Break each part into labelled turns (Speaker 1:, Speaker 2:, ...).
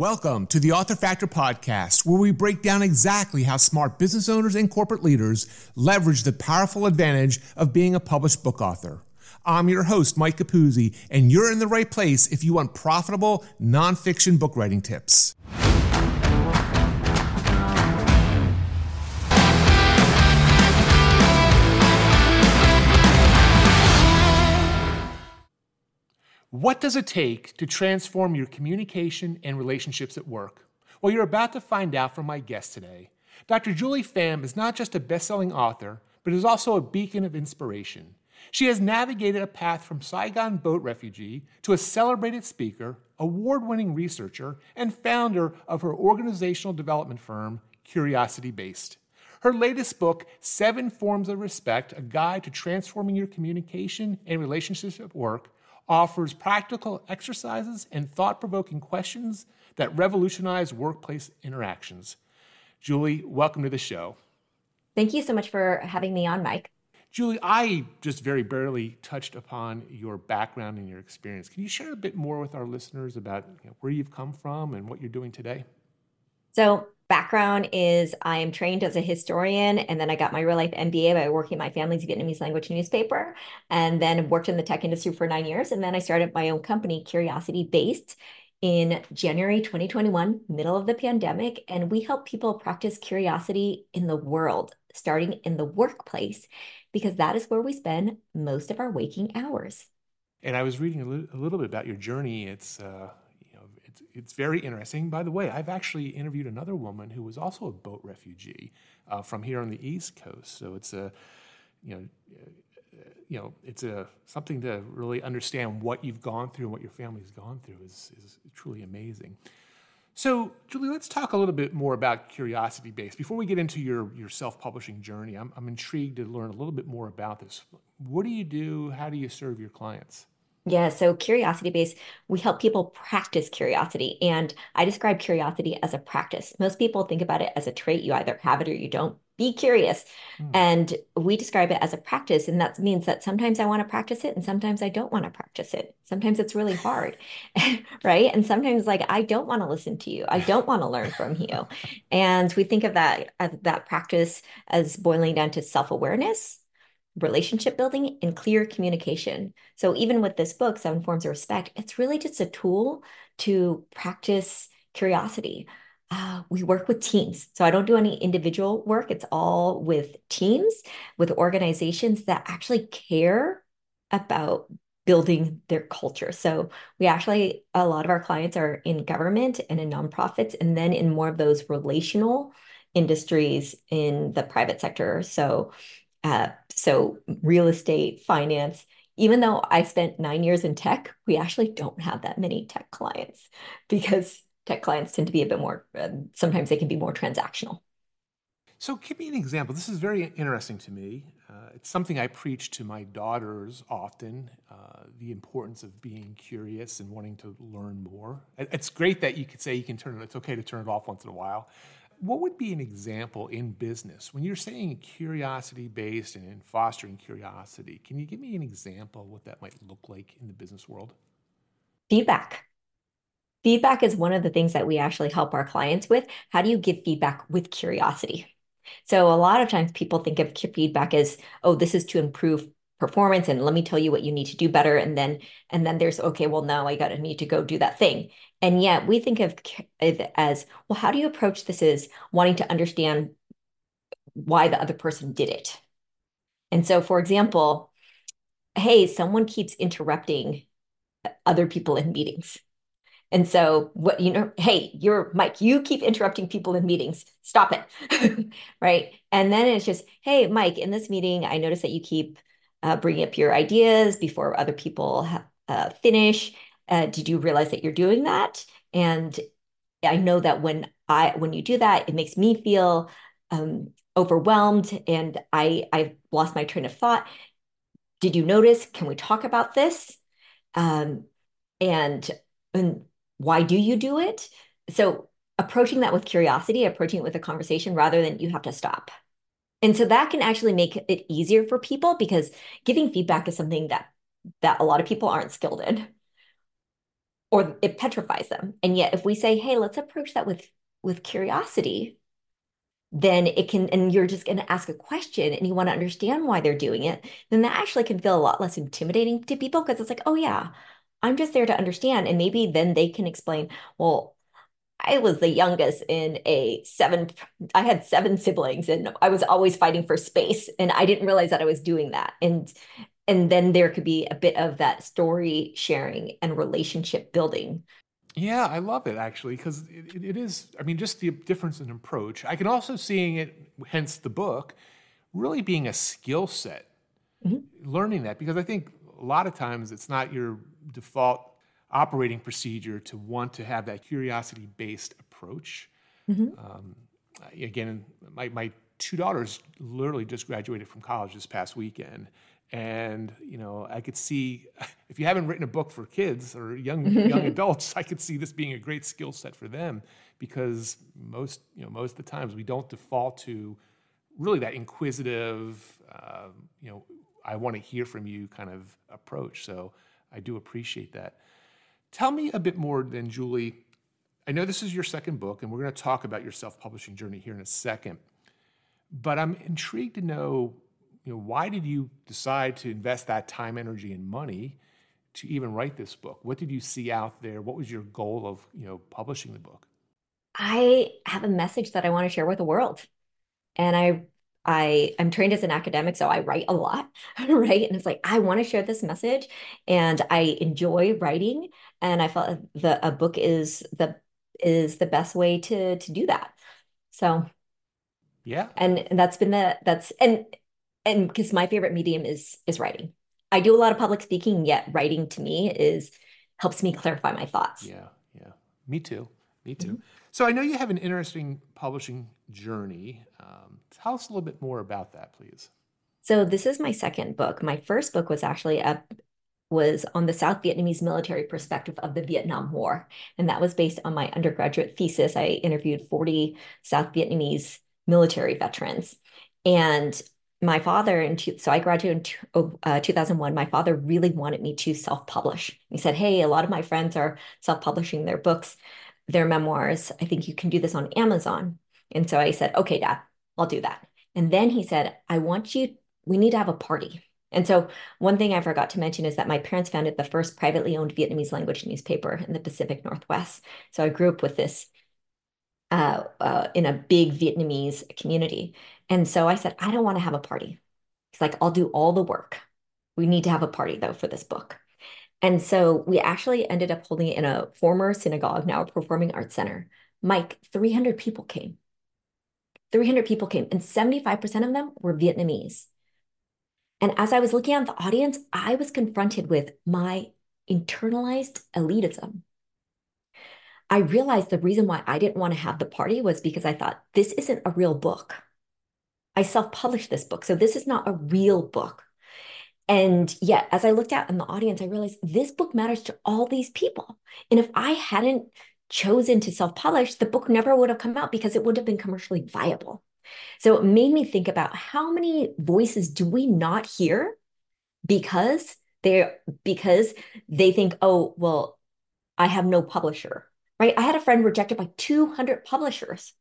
Speaker 1: Welcome to the Author Factor podcast, where we break down exactly how smart business owners and corporate leaders leverage the powerful advantage of being a published book author. I'm your host, Mike Capuzzi, and you're in the right place if you want profitable nonfiction book writing tips. What does it take to transform your communication and relationships at work? Well, you're about to find out from my guest today. Dr. Julie Pham is not just a best selling author, but is also a beacon of inspiration. She has navigated a path from Saigon boat refugee to a celebrated speaker, award winning researcher, and founder of her organizational development firm, Curiosity Based. Her latest book, Seven Forms of Respect A Guide to Transforming Your Communication and Relationships at Work, offers practical exercises and thought provoking questions that revolutionize workplace interactions. Julie, welcome to the show.
Speaker 2: Thank you so much for having me on, Mike.
Speaker 1: Julie, I just very barely touched upon your background and your experience. Can you share a bit more with our listeners about you know, where you've come from and what you're doing today?
Speaker 2: So, background is I am trained as a historian, and then I got my real life MBA by working my family's Vietnamese language newspaper, and then worked in the tech industry for nine years. And then I started my own company, Curiosity Based, in January 2021, middle of the pandemic. And we help people practice curiosity in the world, starting in the workplace, because that is where we spend most of our waking hours.
Speaker 1: And I was reading a, little bit about your journey. It's uh, it's, it's very interesting. By the way, I've actually interviewed another woman who was also a boat refugee uh, from here on the East Coast. So it's a, you know, you know, it's a something to really understand what you've gone through and what your family's gone through is, is truly amazing. So, Julie, let's talk a little bit more about Curiosity Based. Before we get into your, your self publishing journey, I'm, I'm intrigued to learn a little bit more about this. What do you do? How do you serve your clients?
Speaker 2: Yeah, so curiosity based, we help people practice curiosity. And I describe curiosity as a practice. Most people think about it as a trait. You either have it or you don't. Be curious. Mm. And we describe it as a practice. And that means that sometimes I want to practice it and sometimes I don't want to practice it. Sometimes it's really hard, right? And sometimes, like, I don't want to listen to you. I don't want to learn from you. And we think of that, that practice as boiling down to self awareness relationship building and clear communication. So even with this book, Seven Forms of Respect, it's really just a tool to practice curiosity. Uh, we work with teams. So I don't do any individual work. It's all with teams, with organizations that actually care about building their culture. So we actually, a lot of our clients are in government and in nonprofits, and then in more of those relational industries in the private sector. So uh, so real estate, finance, even though I spent nine years in tech, we actually don't have that many tech clients because tech clients tend to be a bit more, uh, sometimes they can be more transactional.
Speaker 1: So, give me an example. This is very interesting to me. Uh, it's something I preach to my daughters often uh, the importance of being curious and wanting to learn more. It's great that you could say you can turn it, it's okay to turn it off once in a while what would be an example in business when you're saying curiosity based and in fostering curiosity? Can you give me an example of what that might look like in the business world?
Speaker 2: Feedback. Feedback is one of the things that we actually help our clients with. How do you give feedback with curiosity? So, a lot of times people think of feedback as, oh, this is to improve performance and let me tell you what you need to do better. And then and then there's okay well now i got to need to go do that thing. And yet we think of it as well how do you approach this as wanting to understand why the other person did it? And so for example hey someone keeps interrupting other people in meetings. And so what you know hey you're mike you keep interrupting people in meetings. Stop it. Right? And then it's just hey mike in this meeting i notice that you keep uh, bringing up your ideas before other people uh, finish. Uh, did you realize that you're doing that? And I know that when I when you do that, it makes me feel um, overwhelmed, and I I've lost my train of thought. Did you notice? Can we talk about this? Um, and and why do you do it? So approaching that with curiosity, approaching it with a conversation rather than you have to stop. And so that can actually make it easier for people because giving feedback is something that that a lot of people aren't skilled in. or it petrifies them. And yet if we say, hey, let's approach that with with curiosity, then it can, and you're just going to ask a question and you want to understand why they're doing it, then that actually can feel a lot less intimidating to people because it's like, oh, yeah, I'm just there to understand. And maybe then they can explain, well, I was the youngest in a seven, I had seven siblings and I was always fighting for space. And I didn't realize that I was doing that. And and then there could be a bit of that story sharing and relationship building
Speaker 1: yeah, I love it actually because it, it is. I mean, just the difference in approach. I can also seeing it, hence the book, really being a skill set. Mm-hmm. Learning that because I think a lot of times it's not your default operating procedure to want to have that curiosity based approach. Mm-hmm. Um, again, my, my two daughters literally just graduated from college this past weekend and you know i could see if you haven't written a book for kids or young young adults i could see this being a great skill set for them because most you know most of the times we don't default to really that inquisitive uh, you know i want to hear from you kind of approach so i do appreciate that tell me a bit more then julie i know this is your second book and we're going to talk about your self-publishing journey here in a second but i'm intrigued to know you know, why did you decide to invest that time, energy, and money to even write this book? What did you see out there? What was your goal of, you know, publishing the book?
Speaker 2: I have a message that I want to share with the world. And I I I'm trained as an academic, so I write a lot, right? And it's like I want to share this message, and I enjoy writing, and I felt the a book is the is the best way to to do that. So,
Speaker 1: yeah,
Speaker 2: and, and that's been the that's and and because my favorite medium is is writing. I do a lot of public speaking, yet writing to me is helps me clarify my thoughts.
Speaker 1: Yeah, yeah. Me too. Me too. Mm-hmm. So I know you have an interesting publishing journey. Um, tell us a little bit more about that, please.
Speaker 2: So this is my second book. My first book was actually a was on the South Vietnamese military perspective of the Vietnam War, and that was based on my undergraduate thesis. I interviewed 40 South Vietnamese military veterans, and my father and so I graduated in uh, 2001. My father really wanted me to self-publish. He said, "Hey, a lot of my friends are self-publishing their books, their memoirs. I think you can do this on Amazon." And so I said, "Okay, Dad, I'll do that." And then he said, "I want you. We need to have a party." And so one thing I forgot to mention is that my parents founded the first privately owned Vietnamese language newspaper in the Pacific Northwest. So I grew up with this uh, uh, in a big Vietnamese community. And so I said, I don't want to have a party. He's like, I'll do all the work. We need to have a party though for this book. And so we actually ended up holding it in a former synagogue, now a performing arts center. Mike, 300 people came. 300 people came, and 75% of them were Vietnamese. And as I was looking at the audience, I was confronted with my internalized elitism. I realized the reason why I didn't want to have the party was because I thought this isn't a real book. I self published this book. So this is not a real book. And yet, as I looked out in the audience, I realized this book matters to all these people. And if I hadn't chosen to self publish, the book never would have come out because it would have been commercially viable. So it made me think about how many voices do we not hear because they because they think, oh, well, I have no publisher right? I had a friend rejected by 200 publishers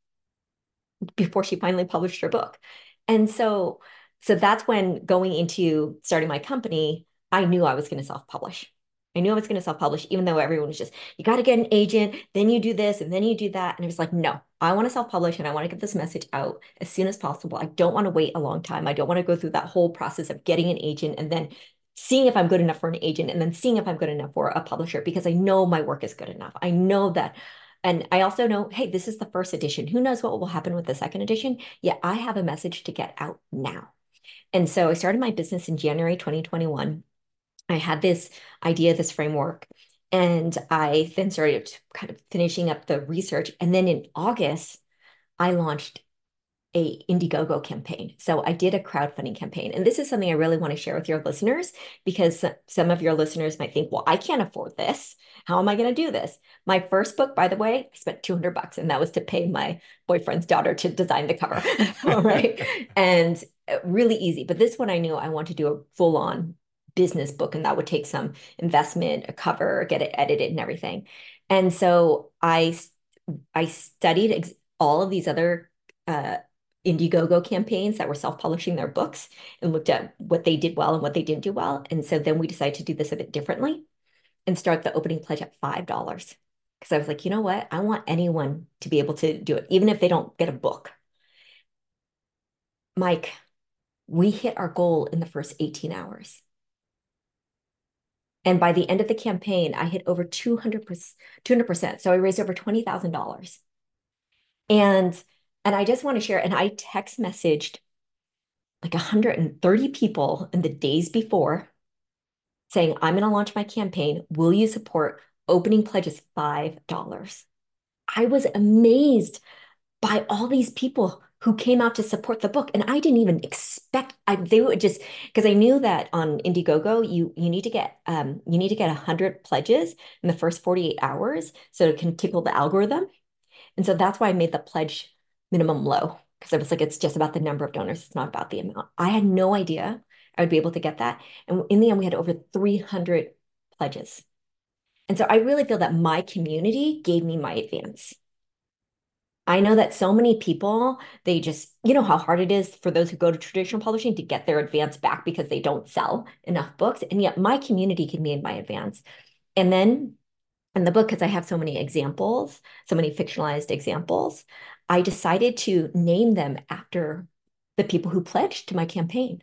Speaker 2: before she finally published her book. And so, so that's when going into starting my company, I knew I was going to self-publish. I knew I was going to self-publish, even though everyone was just, you got to get an agent, then you do this, and then you do that. And it was like, no, I want to self-publish and I want to get this message out as soon as possible. I don't want to wait a long time. I don't want to go through that whole process of getting an agent and then seeing if I'm good enough for an agent and then seeing if I'm good enough for a publisher because I know my work is good enough. I know that. And I also know, hey, this is the first edition. Who knows what will happen with the second edition? Yeah, I have a message to get out now. And so I started my business in January 2021. I had this idea, this framework, and I then started kind of finishing up the research. And then in August, I launched a Indiegogo campaign. So I did a crowdfunding campaign. And this is something I really want to share with your listeners because some of your listeners might think, well, I can't afford this. How am I going to do this? My first book, by the way, I spent 200 bucks and that was to pay my boyfriend's daughter to design the cover. right. and really easy. But this one I knew I want to do a full on business book, and that would take some investment, a cover, get it edited, and everything. And so I I studied ex- all of these other uh, Indiegogo campaigns that were self-publishing their books and looked at what they did well and what they didn't do well. And so then we decided to do this a bit differently and start the opening pledge at $5. Because I was like, you know what? I want anyone to be able to do it, even if they don't get a book. Mike, we hit our goal in the first 18 hours. And by the end of the campaign, I hit over 200%. 200%. So I raised over $20,000. And and I just want to share, and I text messaged like 130 people in the days before saying, I'm going to launch my campaign. Will you support? Opening pledge is $5. I was amazed by all these people who came out to support the book and i didn't even expect I, they would just because i knew that on indiegogo you you need to get um you need to get 100 pledges in the first 48 hours so it can tickle the algorithm and so that's why i made the pledge minimum low because I was like, it's just about the number of donors. It's not about the amount. I had no idea I would be able to get that. And in the end, we had over 300 pledges. And so I really feel that my community gave me my advance. I know that so many people, they just, you know, how hard it is for those who go to traditional publishing to get their advance back because they don't sell enough books. And yet my community can be in my advance. And then in the book, because I have so many examples, so many fictionalized examples, I decided to name them after the people who pledged to my campaign.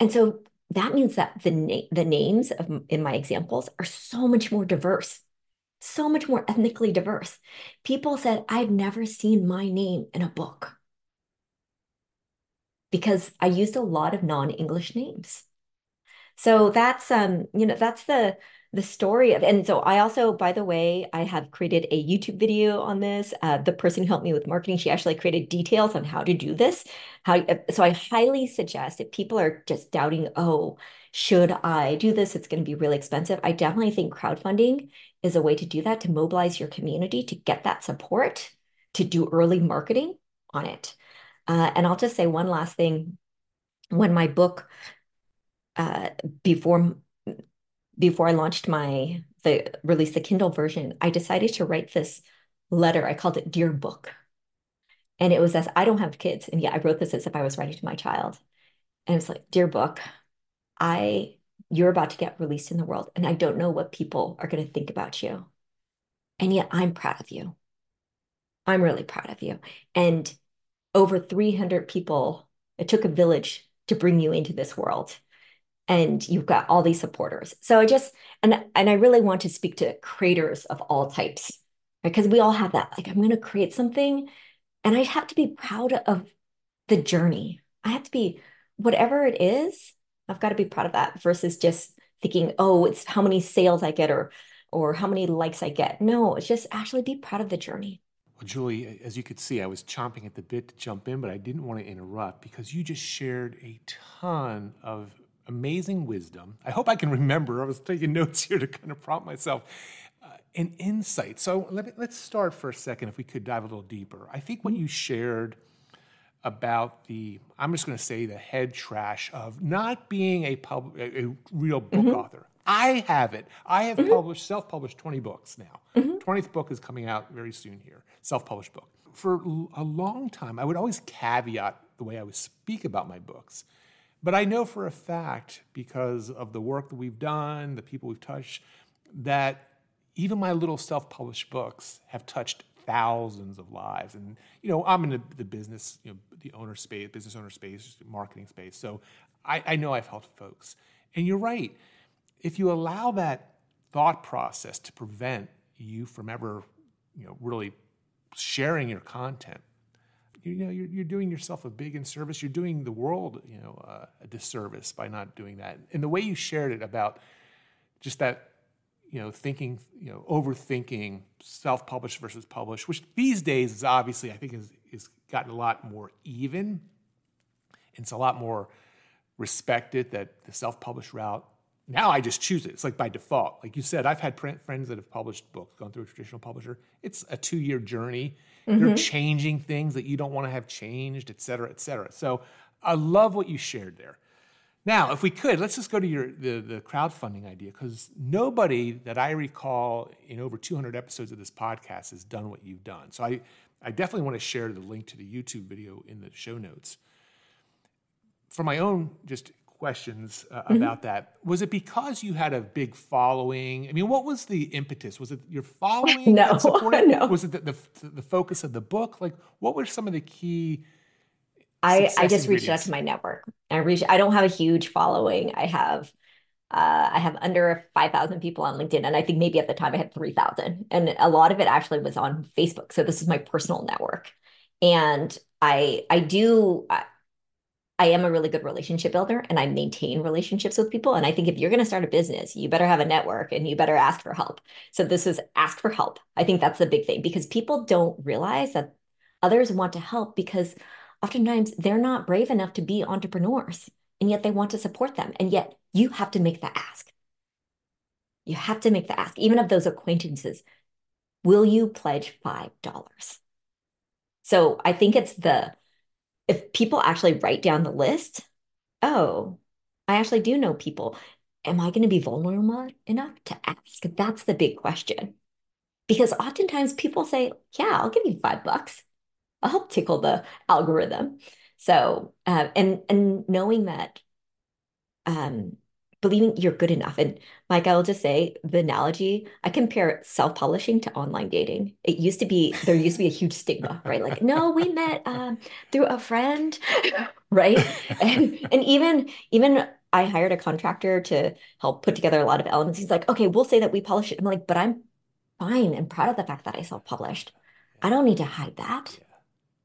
Speaker 2: And so that means that the, na- the names of, in my examples are so much more diverse, so much more ethnically diverse. People said, I've never seen my name in a book because I used a lot of non English names. So that's um, you know, that's the the story of and so i also by the way i have created a youtube video on this. Uh, the person who helped me with marketing she actually created details on how to do this. How uh, so i highly suggest if people are just doubting oh should i do this? It's going to be really expensive. I definitely think crowdfunding is a way to do that to mobilize your community to get that support to do early marketing on it. Uh, and i'll just say one last thing. When my book uh, before before I launched my the release the Kindle version, I decided to write this letter. I called it Dear Book. And it was as I don't have kids. And yet I wrote this as if I was writing to my child. And it's like, Dear Book, I you're about to get released in the world. And I don't know what people are going to think about you. And yet I'm proud of you. I'm really proud of you. And over 300 people, it took a village to bring you into this world and you've got all these supporters. So I just and and I really want to speak to creators of all types because right? we all have that. Like I'm going to create something, and I have to be proud of the journey. I have to be whatever it is. I've got to be proud of that versus just thinking, oh, it's how many sales I get or or how many likes I get. No, it's just actually be proud of the journey.
Speaker 1: Well, Julie, as you could see, I was chomping at the bit to jump in, but I didn't want to interrupt because you just shared a ton of amazing wisdom. I hope I can remember. I was taking notes here to kind of prompt myself. Uh, and insight. So let me, let's start for a second, if we could dive a little deeper. I think what you shared about the, I'm just going to say the head trash of not being a, pub, a, real book mm-hmm. author. I have it. I have mm-hmm. published, self published 20 books now. Mm-hmm. 20th book is coming out very soon here, self published book. For a long time, I would always caveat the way I would speak about my books but I know for a fact, because of the work that we've done, the people we've touched, that even my little self published books have touched thousands of lives. And, you know, I'm in the, the business, you know, the owner space, business owner space, marketing space. So I, I know I've helped folks. And you're right. If you allow that thought process to prevent you from ever, you know, really sharing your content, you know you're, you're doing yourself a big in service you're doing the world you know uh, a disservice by not doing that. And the way you shared it about just that you know thinking you know overthinking self-published versus published which these days is obviously i think is, is gotten a lot more even. It's a lot more respected that the self-published route now I just choose it. It's like by default. Like you said, I've had friends that have published books, gone through a traditional publisher. It's a two year journey. Mm-hmm. They're changing things that you don't want to have changed, et cetera, et cetera. So I love what you shared there. Now, if we could, let's just go to your the, the crowdfunding idea because nobody that I recall in over 200 episodes of this podcast has done what you've done. So I, I definitely want to share the link to the YouTube video in the show notes. For my own just questions uh, mm-hmm. about that, was it because you had a big following? I mean, what was the impetus? Was it your following?
Speaker 2: no, no.
Speaker 1: Was it the, the, the focus of the book? Like, what were some of the key?
Speaker 2: I, I just reached out to my network. I reached. I don't have a huge following. I have uh, I have under 5,000 people on LinkedIn. And I think maybe at the time I had 3,000. And a lot of it actually was on Facebook. So this is my personal network. And I, I do, I, I am a really good relationship builder and I maintain relationships with people. And I think if you're going to start a business, you better have a network and you better ask for help. So this is ask for help. I think that's the big thing because people don't realize that others want to help because oftentimes they're not brave enough to be entrepreneurs and yet they want to support them. And yet you have to make the ask. You have to make the ask, even of those acquaintances. Will you pledge $5? So I think it's the, if people actually write down the list, oh, I actually do know people. Am I going to be vulnerable enough to ask? That's the big question. Because oftentimes people say, yeah, I'll give you five bucks. I'll help tickle the algorithm. So, uh, and and knowing that, um, believing you're good enough. And Mike, I'll just say the analogy, I compare self-publishing to online dating. It used to be, there used to be a huge stigma, right? Like, no, we met um, through a friend, right? And, and even, even I hired a contractor to help put together a lot of elements. He's like, okay, we'll say that we publish it. I'm like, but I'm fine and proud of the fact that I self-published. I don't need to hide that.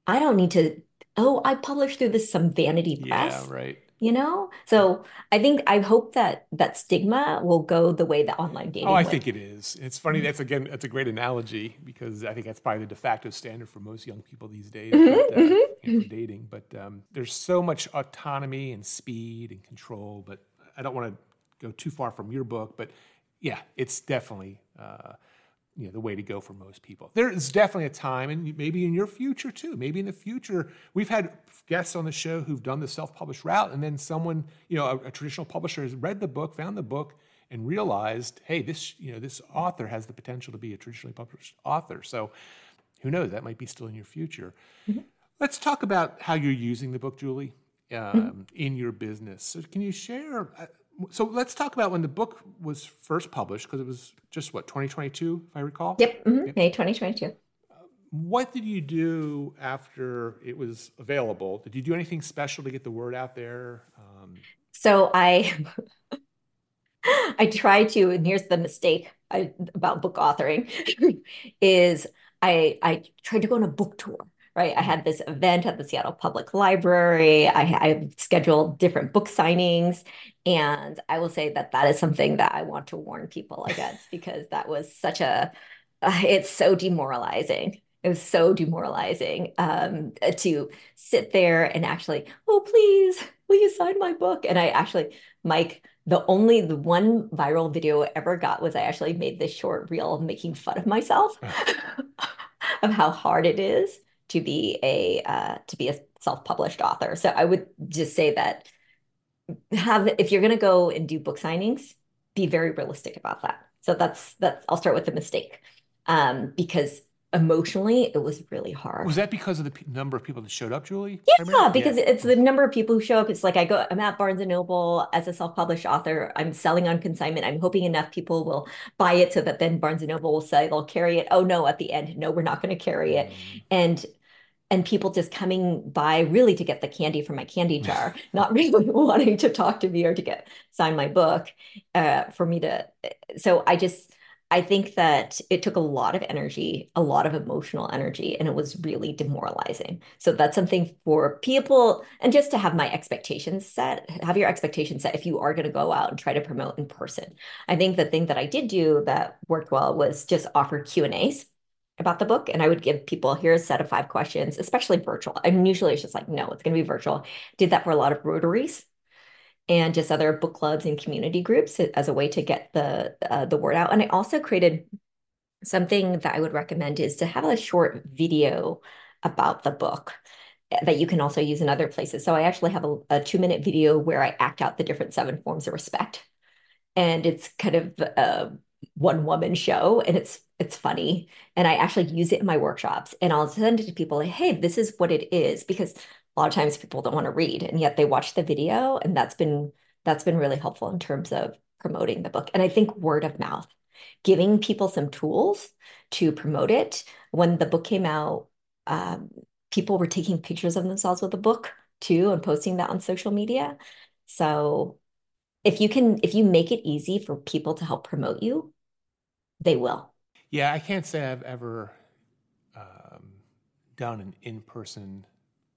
Speaker 2: I don't need to oh, I published through this some vanity press.
Speaker 1: Yeah, right.
Speaker 2: You know, so I think I hope that that stigma will go the way that online dating.
Speaker 1: Oh, I
Speaker 2: went.
Speaker 1: think it is. It's funny. That's again, that's a great analogy because I think that's probably the de facto standard for most young people these days mm-hmm, but, uh, mm-hmm. dating. But um, there's so much autonomy and speed and control. But I don't want to go too far from your book. But yeah, it's definitely. Uh, you know the way to go for most people. There is definitely a time, and maybe in your future too. Maybe in the future, we've had guests on the show who've done the self-published route, and then someone, you know, a, a, traditional publisher has read the book, found the book, and realized, hey, this, you know, this author has the potential to be a traditionally published author. So, who knows? That might be still in your future. Mm-hmm. Let's talk about how you're using the book, Julie, um, mm-hmm. in your business. So, can you share? So let's talk about when the book was first published because it was just what 2022 if i recall?
Speaker 2: Yep, mm-hmm. yep. may 2022
Speaker 1: what did you do after it was available? Did you do anything special to get the word out there? Um,
Speaker 2: so i i tried to and here's the mistake I, about book authoring is i i tried to go on a book tour right? I had this event at the Seattle Public Library. I, I scheduled different book signings. And I will say that that is something that I want to warn people against because that was such a, uh, it's so demoralizing. It was so demoralizing um, to sit there and actually, oh, please, will you sign my book? And I actually, Mike, the only the one viral video I ever got was I actually made this short reel making fun of myself of how hard it is to be a uh, to be a self-published author. So I would just say that have if you're going to go and do book signings, be very realistic about that. So that's that's I'll start with the mistake um, because emotionally it was really hard.
Speaker 1: Was that because of the p- number of people that showed up, Julie?
Speaker 2: Yeah, because yeah. it's the number of people who show up. It's like I go, I'm at Barnes and Noble as a self-published author. I'm selling on consignment. I'm hoping enough people will buy it so that then Barnes and Noble will say they'll carry it. Oh no, at the end, no, we're not going to carry it. Mm. And and people just coming by really to get the candy from my candy jar, not really wanting to talk to me or to get sign my book uh, for me to. So I just I think that it took a lot of energy, a lot of emotional energy, and it was really demoralizing. So that's something for people, and just to have my expectations set, have your expectations set if you are going to go out and try to promote in person. I think the thing that I did do that worked well was just offer Q and A's about the book, and I would give people here's a set of five questions, especially virtual. And usually it's just like, no, it's going to be virtual. Did that for a lot of rotaries and just other book clubs and community groups as a way to get the uh, the word out. And I also created something that I would recommend is to have a short video about the book that you can also use in other places. So I actually have a, a two minute video where I act out the different seven forms of respect. And it's kind of a one woman show and it's it's funny. And I actually use it in my workshops and I'll send it to people like, hey, this is what it is. Because a lot of times people don't want to read and yet they watch the video. And that's been that's been really helpful in terms of promoting the book. And I think word of mouth, giving people some tools to promote it. When the book came out, um, people were taking pictures of themselves with the book too and posting that on social media. So if you can, if you make it easy for people to help promote you, they will.
Speaker 1: Yeah, I can't say I've ever um, done an in-person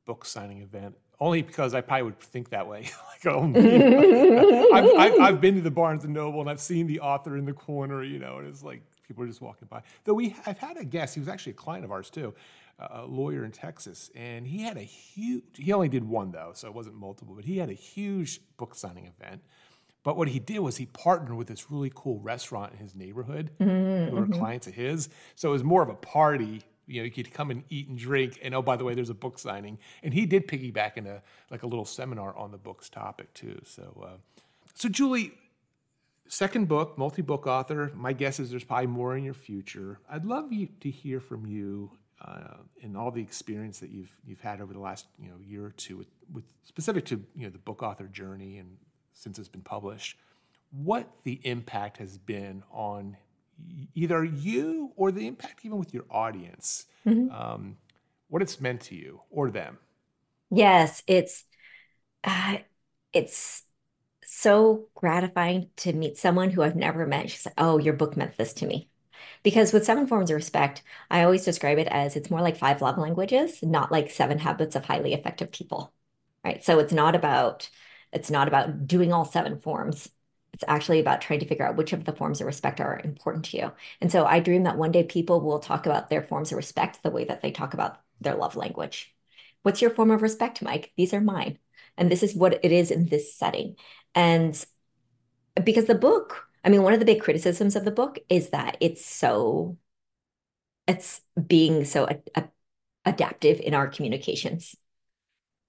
Speaker 1: book signing event only because I probably would think that way. like, oh, I've, I've, I've, been to the Barnes and Noble and I've seen the author in the corner, you know, and it's like people are just walking by. Though we, I've had a guest, he was actually a client of ours too, a lawyer in Texas, and he had a huge, he only did one though, so it wasn't multiple, but he had a huge book signing event. But what he did was he partnered with this really cool restaurant in his neighborhood mm-hmm. who were mm-hmm. clients of his. So it was more of a party. You know, you could come and eat and drink, and oh, by the way, there's a book signing. And he did piggyback in a like a little seminar on the book's topic too. So, uh, so Julie, second book, multi-book author. My guess is there's probably more in your future. I'd love you to hear from you uh, and all the experience that you've you've had over the last you know year or two with, with specific to you know the book author journey and since it's been published, what the impact has been on either you or the impact even with your audience, mm-hmm. um, what it's meant to you or them.
Speaker 2: Yes, it's uh, it's so gratifying to meet someone who I've never met. She's like, "Oh, your book meant this to me." Because with seven forms of respect, I always describe it as it's more like five love languages, not like seven habits of highly effective people. Right. So it's not about it's not about doing all seven forms. It's actually about trying to figure out which of the forms of respect are important to you. And so I dream that one day people will talk about their forms of respect the way that they talk about their love language. What's your form of respect, Mike? These are mine. And this is what it is in this setting. And because the book I mean, one of the big criticisms of the book is that it's so, it's being so a, a, adaptive in our communications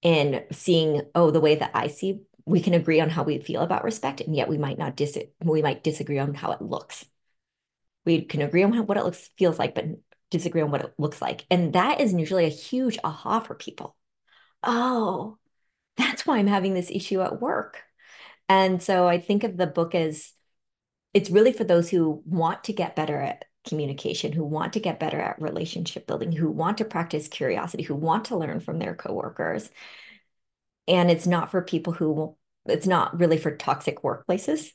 Speaker 2: and seeing, oh, the way that I see, we can agree on how we feel about respect, and yet we might not dis, we might disagree on how it looks. We can agree on what it looks feels like, but disagree on what it looks like, and that is usually a huge aha for people. Oh, that's why I'm having this issue at work. And so I think of the book as it's really for those who want to get better at communication, who want to get better at relationship building, who want to practice curiosity, who want to learn from their coworkers. And it's not for people who it's not really for toxic workplaces.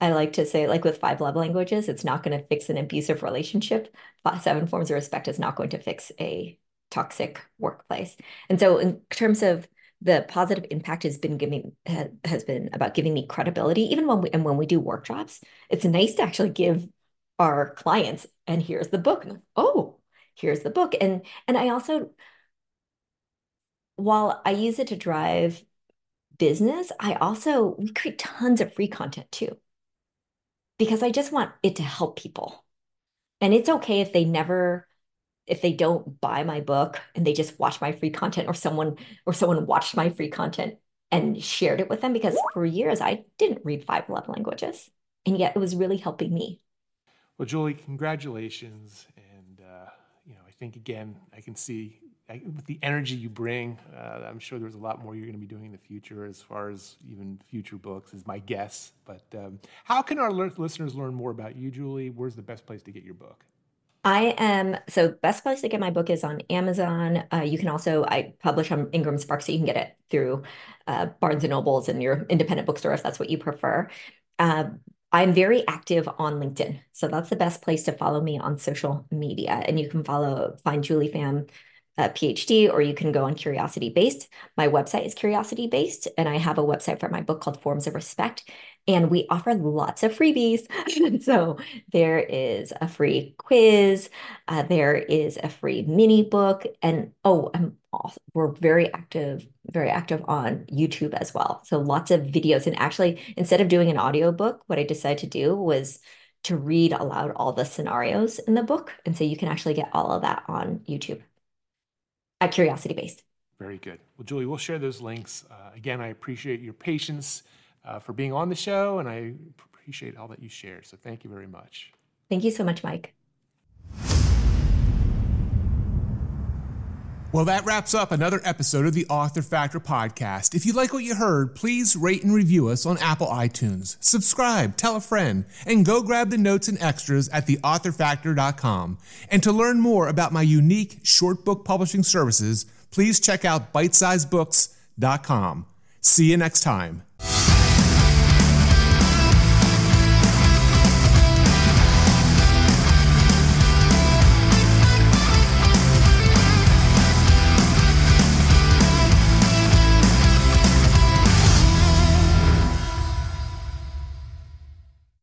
Speaker 2: I like to say, like with five love languages, it's not going to fix an abusive relationship. Seven forms of respect is not going to fix a toxic workplace. And so, in terms of the positive impact has been giving has been about giving me credibility even when we and when we do workshops it's nice to actually give our clients and here's the book oh here's the book and and i also while i use it to drive business i also we create tons of free content too because i just want it to help people and it's okay if they never if they don't buy my book and they just watch my free content or someone or someone watched my free content and shared it with them because for years I didn't read five love languages and yet it was really helping me.
Speaker 1: Well, Julie, congratulations. And, uh, you know, I think again, I can see With the energy you bring, uh, I'm sure there's a lot more you're going to be doing in the future as far as even future books, is my guess. But um, how can our listeners learn more about you, Julie? Where's the best place to get your book?
Speaker 2: I am so best place to get my book is on Amazon. Uh, you can also I publish on Ingram Spark, so you can get it through uh, Barnes and Nobles and your independent bookstore if that's what you prefer. Uh, I'm very active on LinkedIn, so that's the best place to follow me on social media. And you can follow find Julie Pham a PhD, or you can go on Curiosity Based. My website is Curiosity Based, and I have a website for my book called Forms of Respect. And we offer lots of freebies. so there is a free quiz, uh, there is a free mini book, and oh, I'm we're very active, very active on YouTube as well. So lots of videos. And actually, instead of doing an audio book, what I decided to do was to read aloud all the scenarios in the book. And so you can actually get all of that on YouTube Curiosity Based.
Speaker 1: Very good. Well, Julie, we'll share those links. Uh, again, I appreciate your patience uh, for being on the show, and I appreciate all that you shared. So thank you very much.
Speaker 2: Thank you so much, Mike.
Speaker 1: Well, that wraps up another episode of the Author Factor podcast. If you like what you heard, please rate and review us on Apple iTunes. Subscribe, tell a friend, and go grab the notes and extras at theauthorfactor.com. And to learn more about my unique short book publishing services, please check out bitesizebooks.com. See you next time.